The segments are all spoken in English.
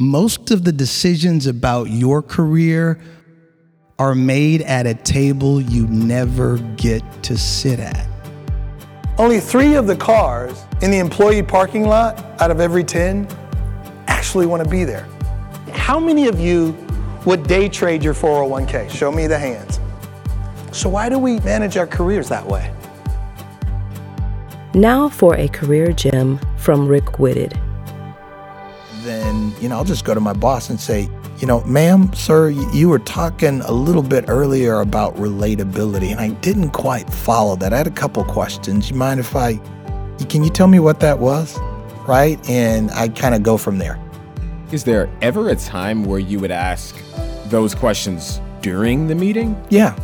Most of the decisions about your career are made at a table you never get to sit at. Only three of the cars in the employee parking lot out of every 10 actually want to be there. How many of you would day trade your 401k? Show me the hands. So, why do we manage our careers that way? Now for a career gem from Rick Whitted. Then, you know, I'll just go to my boss and say, you know, ma'am, sir, you were talking a little bit earlier about relatability, and I didn't quite follow that. I had a couple questions. You mind if I, can you tell me what that was? Right? And I kind of go from there. Is there ever a time where you would ask those questions during the meeting? Yeah.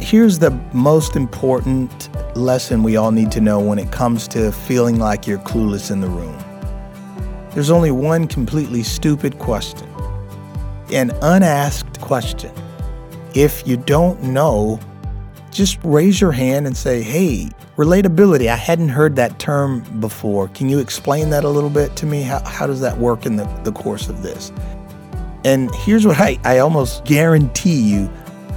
Here's the most important lesson we all need to know when it comes to feeling like you're clueless in the room. There's only one completely stupid question an unasked question. If you don't know, just raise your hand and say, hey, relatability, I hadn't heard that term before. Can you explain that a little bit to me? How, how does that work in the, the course of this? And here's what I, I almost guarantee you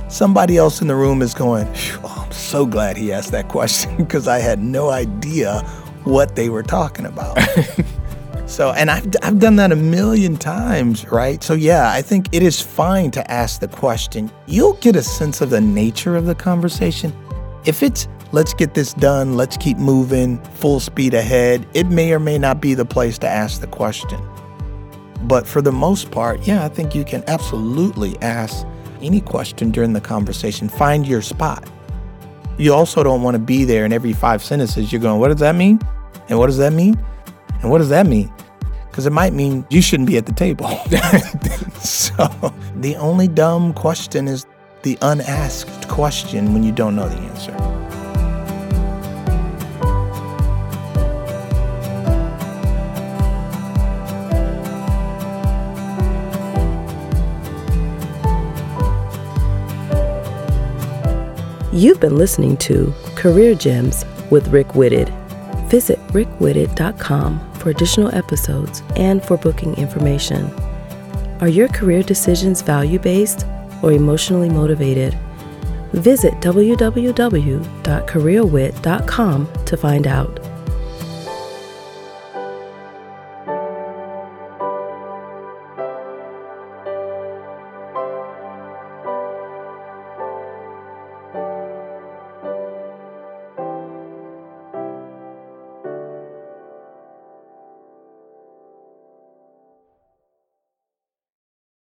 somebody else in the room is going, oh, I'm so glad he asked that question because I had no idea what they were talking about. So, and I've, I've done that a million times, right? So, yeah, I think it is fine to ask the question. You'll get a sense of the nature of the conversation. If it's, let's get this done, let's keep moving, full speed ahead, it may or may not be the place to ask the question. But for the most part, yeah, I think you can absolutely ask any question during the conversation. Find your spot. You also don't want to be there in every five sentences. You're going, what does that mean? And what does that mean? And what does that mean? Because it might mean you shouldn't be at the table. so the only dumb question is the unasked question when you don't know the answer. You've been listening to Career Gems with Rick Whitted. Visit rickwhitted.com for additional episodes and for booking information. Are your career decisions value based or emotionally motivated? Visit www.careerwit.com to find out.